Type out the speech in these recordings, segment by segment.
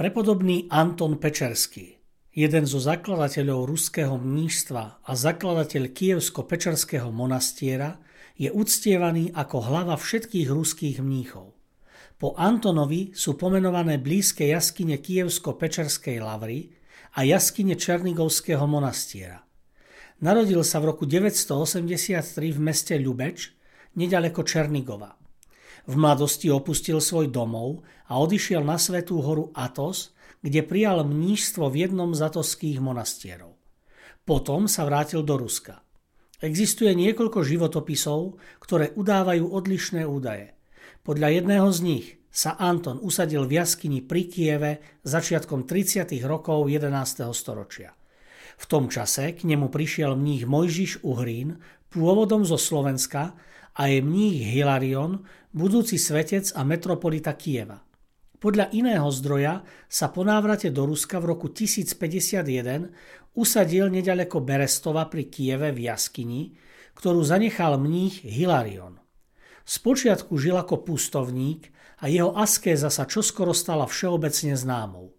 Prepodobný Anton Pečerský, jeden zo zakladateľov ruského mníštva a zakladateľ kievsko-pečerského monastiera, je uctievaný ako hlava všetkých ruských mníchov. Po Antonovi sú pomenované blízke jaskyne kievsko-pečerskej lavry a jaskyne Černigovského monastiera. Narodil sa v roku 983 v meste Ľubeč, nedaleko Černigova. V mladosti opustil svoj domov a odišiel na svetú horu Atos, kde prijal mnížstvo v jednom z atoských monastierov. Potom sa vrátil do Ruska. Existuje niekoľko životopisov, ktoré udávajú odlišné údaje. Podľa jedného z nich sa Anton usadil v jaskyni pri Kieve začiatkom 30. rokov 11. storočia. V tom čase k nemu prišiel mních Mojžiš Uhrín, pôvodom zo Slovenska a je mních Hilarion, budúci svetec a metropolita Kieva. Podľa iného zdroja sa po návrate do Ruska v roku 1051 usadil nedaleko Berestova pri Kieve v jaskyni, ktorú zanechal mních Hilarion. Spočiatku žil ako pustovník a jeho askéza sa čoskoro stala všeobecne známou.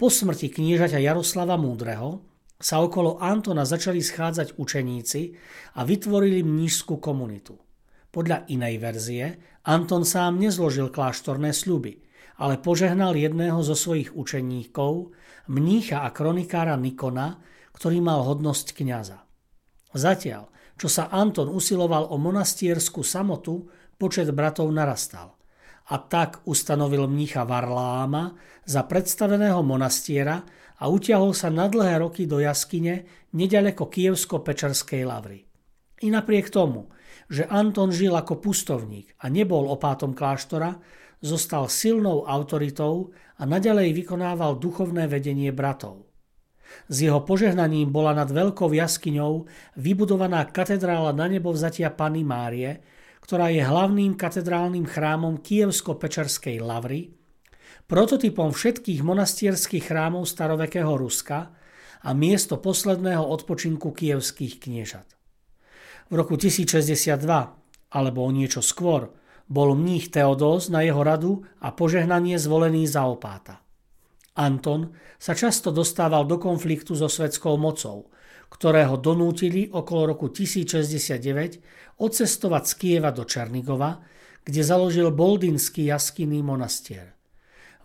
Po smrti kniežaťa Jaroslava Múdreho sa okolo Antona začali schádzať učeníci a vytvorili mnížskú komunitu. Podľa inej verzie Anton sám nezložil kláštorné sľuby, ale požehnal jedného zo svojich učeníkov, mnícha a kronikára Nikona, ktorý mal hodnosť kňaza. Zatiaľ, čo sa Anton usiloval o monastierskú samotu, počet bratov narastal. A tak ustanovil mnícha Varláma za predstaveného monastiera a utiahol sa na dlhé roky do jaskyne nedaleko Kievsko-Pečerskej lavry. I napriek tomu, že Anton žil ako pustovník a nebol opátom kláštora, zostal silnou autoritou a nadalej vykonával duchovné vedenie bratov. S jeho požehnaním bola nad veľkou jaskyňou vybudovaná katedrála na nebo vzatia Pany Márie, ktorá je hlavným katedrálnym chrámom Kievsko-Pečerskej lavry, prototypom všetkých monastierských chrámov starovekého Ruska a miesto posledného odpočinku kievských kniežat. V roku 1062, alebo o niečo skôr, bol mních Teodós na jeho radu a požehnanie zvolený za opáta. Anton sa často dostával do konfliktu so svetskou mocou, ktorého donútili okolo roku 1069 odcestovať z Kieva do Černigova, kde založil Boldinský jaskinný monastier.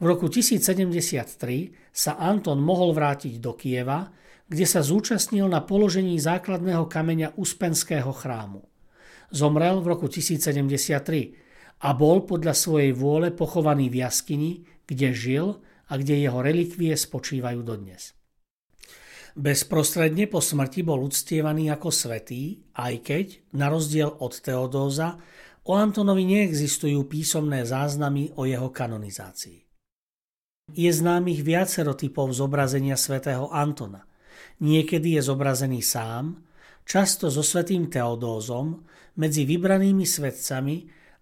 V roku 1073 sa Anton mohol vrátiť do Kieva, kde sa zúčastnil na položení základného kameňa Uspenského chrámu. Zomrel v roku 1073 a bol podľa svojej vôle pochovaný v jaskyni, kde žil a kde jeho relikvie spočívajú dodnes. Bezprostredne po smrti bol uctievaný ako svetý, aj keď, na rozdiel od Teodóza, o Antonovi neexistujú písomné záznamy o jeho kanonizácii. Je známych viacero typov zobrazenia svätého Antona – Niekedy je zobrazený sám, často so svetým Teodózom, medzi vybranými svetcami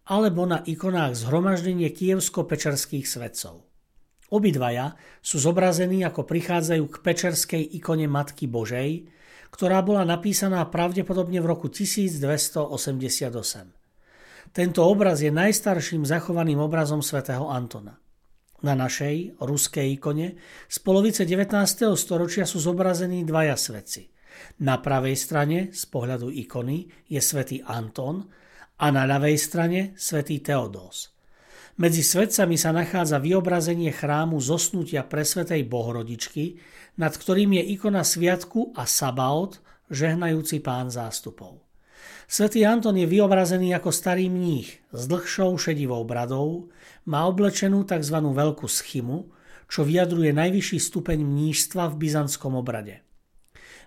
alebo na ikonách zhromaždenie kievsko-pečerských svetcov. Obidvaja sú zobrazení ako prichádzajú k pečerskej ikone Matky Božej, ktorá bola napísaná pravdepodobne v roku 1288. Tento obraz je najstarším zachovaným obrazom svätého Antona. Na našej, ruskej ikone, z polovice 19. storočia sú zobrazení dvaja svetci. Na pravej strane, z pohľadu ikony, je svätý Anton a na ľavej strane svätý Teodós. Medzi svetcami sa nachádza vyobrazenie chrámu zosnutia presvetej Bohorodičky, nad ktorým je ikona Sviatku a Sabaot, žehnajúci pán zástupov. Svetý Anton je vyobrazený ako starý mních s dlhšou šedivou bradou, má oblečenú tzv. veľkú schymu, čo vyjadruje najvyšší stupeň mníštva v byzantskom obrade.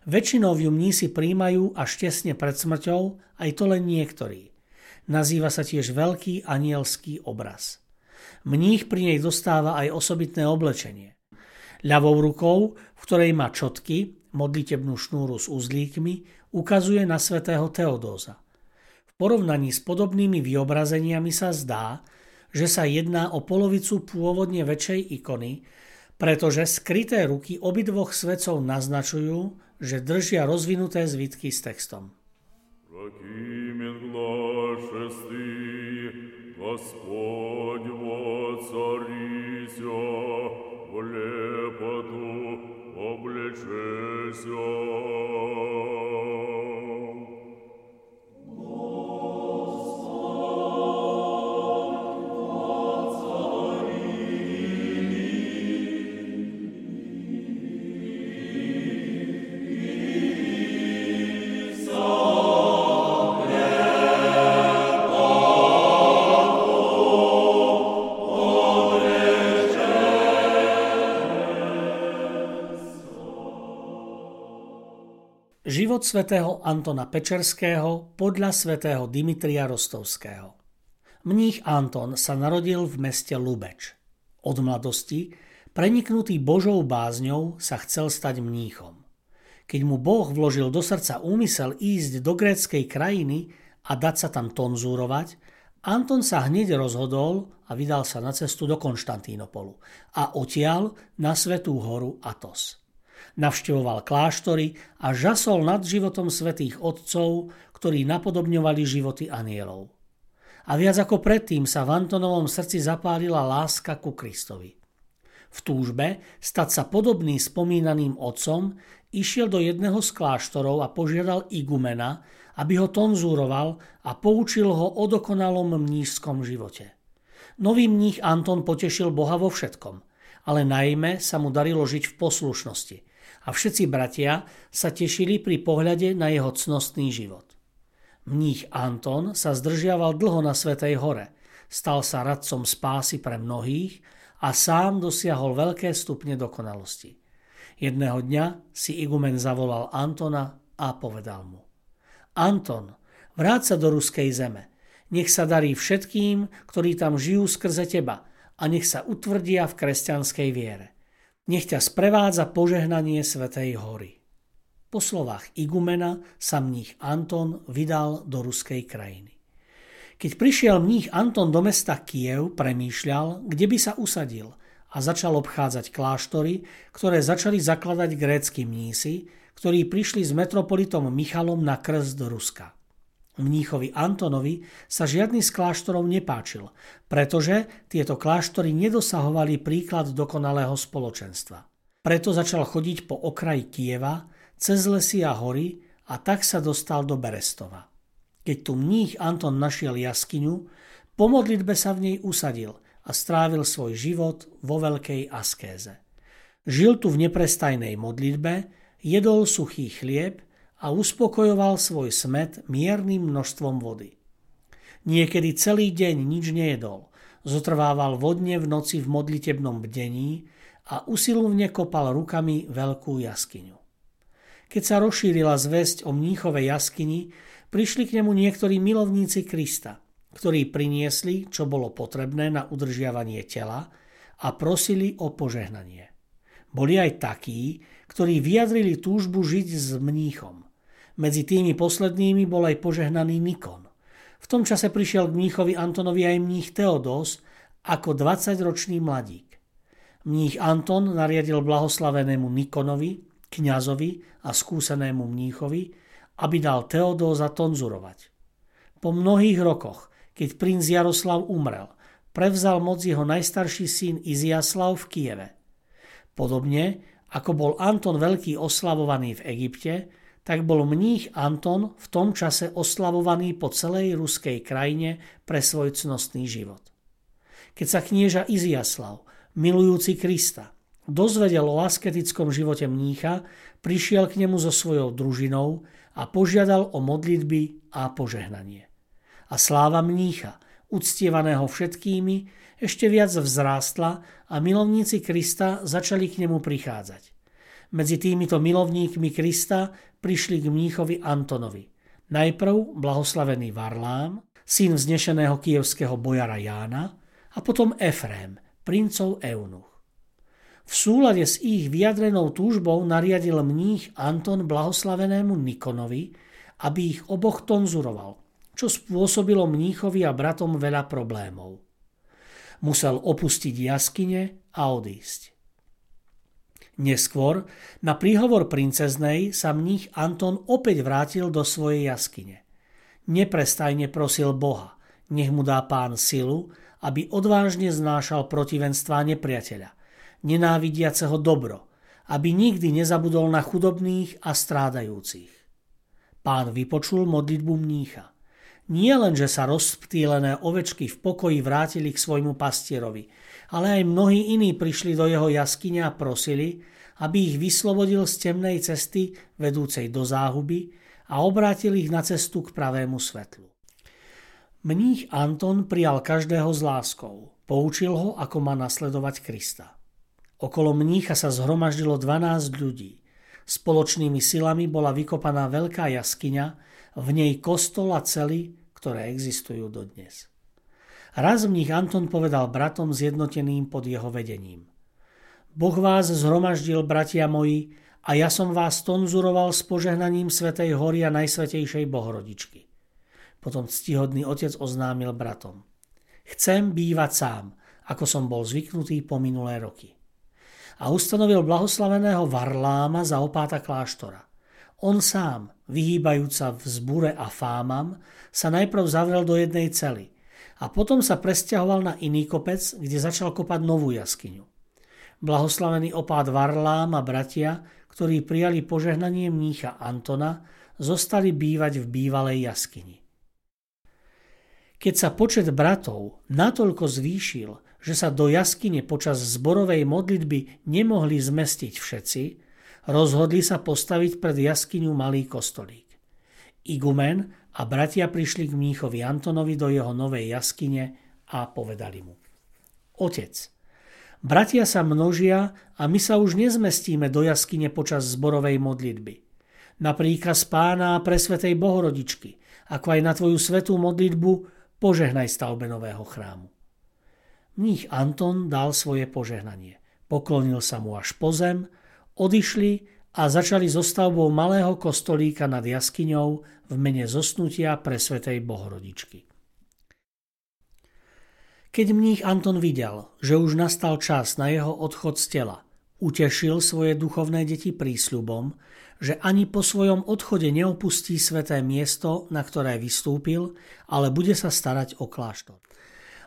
Väčšinou ju mnísi príjmajú až tesne pred smrťou, aj to len niektorí. Nazýva sa tiež veľký anielský obraz. Mních pri nej dostáva aj osobitné oblečenie. Ľavou rukou, v ktorej má čotky, modlitebnú šnúru s uzlíkmi, ukazuje na svätého Teodóza. V porovnaní s podobnými vyobrazeniami sa zdá, že sa jedná o polovicu pôvodne väčšej ikony, pretože skryté ruky obidvoch svetcov naznačujú, že držia rozvinuté zvitky s textom. Господь воцарися, в лепоту облечеся. Život svätého Antona Pečerského podľa svätého Dimitria Rostovského. Mních Anton sa narodil v meste Lubeč. Od mladosti, preniknutý Božou bázňou, sa chcel stať mníchom. Keď mu Boh vložil do srdca úmysel ísť do gréckej krajiny a dať sa tam tonzúrovať, Anton sa hneď rozhodol a vydal sa na cestu do Konštantínopolu a odtiaľ na Svetú horu Atos. Navštevoval kláštory a žasol nad životom svetých otcov, ktorí napodobňovali životy anielov. A viac ako predtým sa v Antonovom srdci zapálila láska ku Kristovi. V túžbe stať sa podobný spomínaným otcom išiel do jedného z kláštorov a požiadal igumena, aby ho tonzúroval a poučil ho o dokonalom mnížskom živote. Nový mních Anton potešil Boha vo všetkom, ale najmä sa mu darilo žiť v poslušnosti – a všetci bratia sa tešili pri pohľade na jeho cnostný život. Mních Anton sa zdržiaval dlho na Svetej hore, stal sa radcom spásy pre mnohých a sám dosiahol veľké stupne dokonalosti. Jedného dňa si igumen zavolal Antona a povedal mu Anton, vráť sa do ruskej zeme, nech sa darí všetkým, ktorí tam žijú skrze teba a nech sa utvrdia v kresťanskej viere. Nech ťa sprevádza požehnanie Svetej hory. Po slovách igumena sa mních Anton vydal do ruskej krajiny. Keď prišiel mních Anton do mesta Kiev, premýšľal, kde by sa usadil a začal obchádzať kláštory, ktoré začali zakladať grécky mnísi, ktorí prišli s metropolitom Michalom na krst do Ruska. Mníchovi Antonovi sa žiadny z kláštorov nepáčil, pretože tieto kláštory nedosahovali príklad dokonalého spoločenstva. Preto začal chodiť po okraji Kieva, cez lesy a hory a tak sa dostal do Berestova. Keď tu mních Anton našiel jaskyňu, po modlitbe sa v nej usadil a strávil svoj život vo veľkej askéze. Žil tu v neprestajnej modlitbe, jedol suchý chlieb a uspokojoval svoj smet miernym množstvom vody. Niekedy celý deň nič nejedol, zotrvával vodne v noci v modlitebnom bdení a usilovne kopal rukami veľkú jaskyňu. Keď sa rozšírila zväzť o mníchovej jaskyni, prišli k nemu niektorí milovníci Krista, ktorí priniesli, čo bolo potrebné na udržiavanie tela a prosili o požehnanie. Boli aj takí, ktorí vyjadrili túžbu žiť s mníchom. Medzi tými poslednými bol aj požehnaný Nikon. V tom čase prišiel k mníchovi Antonovi aj mních Teodos ako 20-ročný mladík. Mních Anton nariadil blahoslavenému Nikonovi, kňazovi a skúsenému mníchovi, aby dal Teodóza tonzurovať. Po mnohých rokoch, keď princ Jaroslav umrel, prevzal moc jeho najstarší syn Iziaslav v Kieve. Podobne, ako bol Anton Veľký oslavovaný v Egypte, tak bol mních Anton v tom čase oslavovaný po celej ruskej krajine pre svoj cnostný život. Keď sa knieža Iziaslav, milujúci Krista, dozvedel o asketickom živote mnícha, prišiel k nemu so svojou družinou a požiadal o modlitby a požehnanie. A sláva mnícha, uctievaného všetkými, ešte viac vzrástla a milovníci Krista začali k nemu prichádzať. Medzi týmito milovníkmi Krista prišli k mníchovi Antonovi. Najprv blahoslavený Varlám, syn vznešeného kievského bojara Jána a potom Efrém, princov Eunuch. V súlade s ich vyjadrenou túžbou nariadil mních Anton blahoslavenému Nikonovi, aby ich oboch tonzuroval, čo spôsobilo mníchovi a bratom veľa problémov. Musel opustiť jaskyne a odísť. Neskôr, na príhovor princeznej, sa mních Anton opäť vrátil do svojej jaskyne. Neprestajne prosil Boha, nech mu dá pán silu, aby odvážne znášal protivenstva nepriateľa, nenávidiaceho dobro, aby nikdy nezabudol na chudobných a strádajúcich. Pán vypočul modlitbu mnícha. Nie len, že sa rozptýlené ovečky v pokoji vrátili k svojmu pastierovi, ale aj mnohí iní prišli do jeho jaskyne a prosili, aby ich vyslobodil z temnej cesty vedúcej do záhuby a obrátil ich na cestu k pravému svetlu. Mních Anton prijal každého s láskou, poučil ho, ako má nasledovať Krista. Okolo mnícha sa zhromaždilo 12 ľudí. Spoločnými silami bola vykopaná veľká jaskyňa, v nej kostol a cely, ktoré existujú dodnes. Raz v nich Anton povedal bratom zjednoteným pod jeho vedením. Boh vás zhromaždil, bratia moji, a ja som vás tonzuroval s požehnaním Svetej hory a Najsvetejšej Bohorodičky. Potom ctihodný otec oznámil bratom. Chcem bývať sám, ako som bol zvyknutý po minulé roky. A ustanovil blahoslaveného Varláma za opáta kláštora. On sám, vyhýbajúca v zbure a fámam, sa najprv zavrel do jednej cely a potom sa presťahoval na iný kopec, kde začal kopať novú jaskyňu. Blahoslavený opád Varlám a bratia, ktorí prijali požehnanie mnícha Antona, zostali bývať v bývalej jaskyni. Keď sa počet bratov natoľko zvýšil, že sa do jaskyne počas zborovej modlitby nemohli zmestiť všetci, rozhodli sa postaviť pred jaskyňu malý kostolík. Igumen a bratia prišli k mníchovi Antonovi do jeho novej jaskyne a povedali mu. Otec, bratia sa množia a my sa už nezmestíme do jaskyne počas zborovej modlitby. Na príkaz pána a presvetej bohorodičky, ako aj na tvoju svetú modlitbu, požehnaj stavbe nového chrámu. Mních Anton dal svoje požehnanie. Poklonil sa mu až po zem, odišli a začali so stavbou malého kostolíka nad jaskyňou v mene zosnutia pre Svetej Bohorodičky. Keď mních Anton videl, že už nastal čas na jeho odchod z tela, utešil svoje duchovné deti prísľubom, že ani po svojom odchode neopustí sveté miesto, na ktoré vystúpil, ale bude sa starať o kláštor.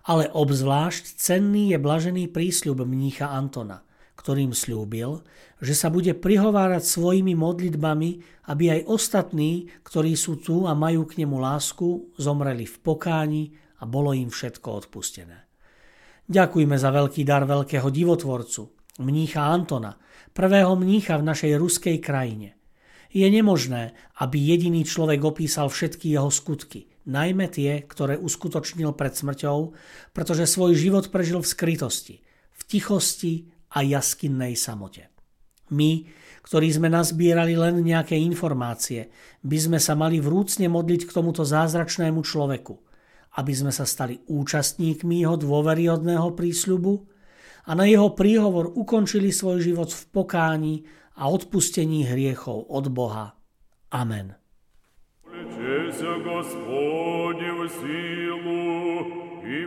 Ale obzvlášť cenný je blažený prísľub mnícha Antona – ktorým slúbil, že sa bude prihovárať svojimi modlitbami, aby aj ostatní, ktorí sú tu a majú k nemu lásku, zomreli v pokáni a bolo im všetko odpustené. Ďakujme za veľký dar veľkého divotvorcu, mnícha Antona, prvého mnícha v našej ruskej krajine. Je nemožné, aby jediný človek opísal všetky jeho skutky, najmä tie, ktoré uskutočnil pred smrťou, pretože svoj život prežil v skrytosti, v tichosti a jaskinnej samote. My, ktorí sme nazbierali len nejaké informácie, by sme sa mali vrúcne modliť k tomuto zázračnému človeku, aby sme sa stali účastníkmi jeho dôveryhodného prísľubu a na jeho príhovor ukončili svoj život v pokáni a odpustení hriechov od Boha. Amen. Господи в силу и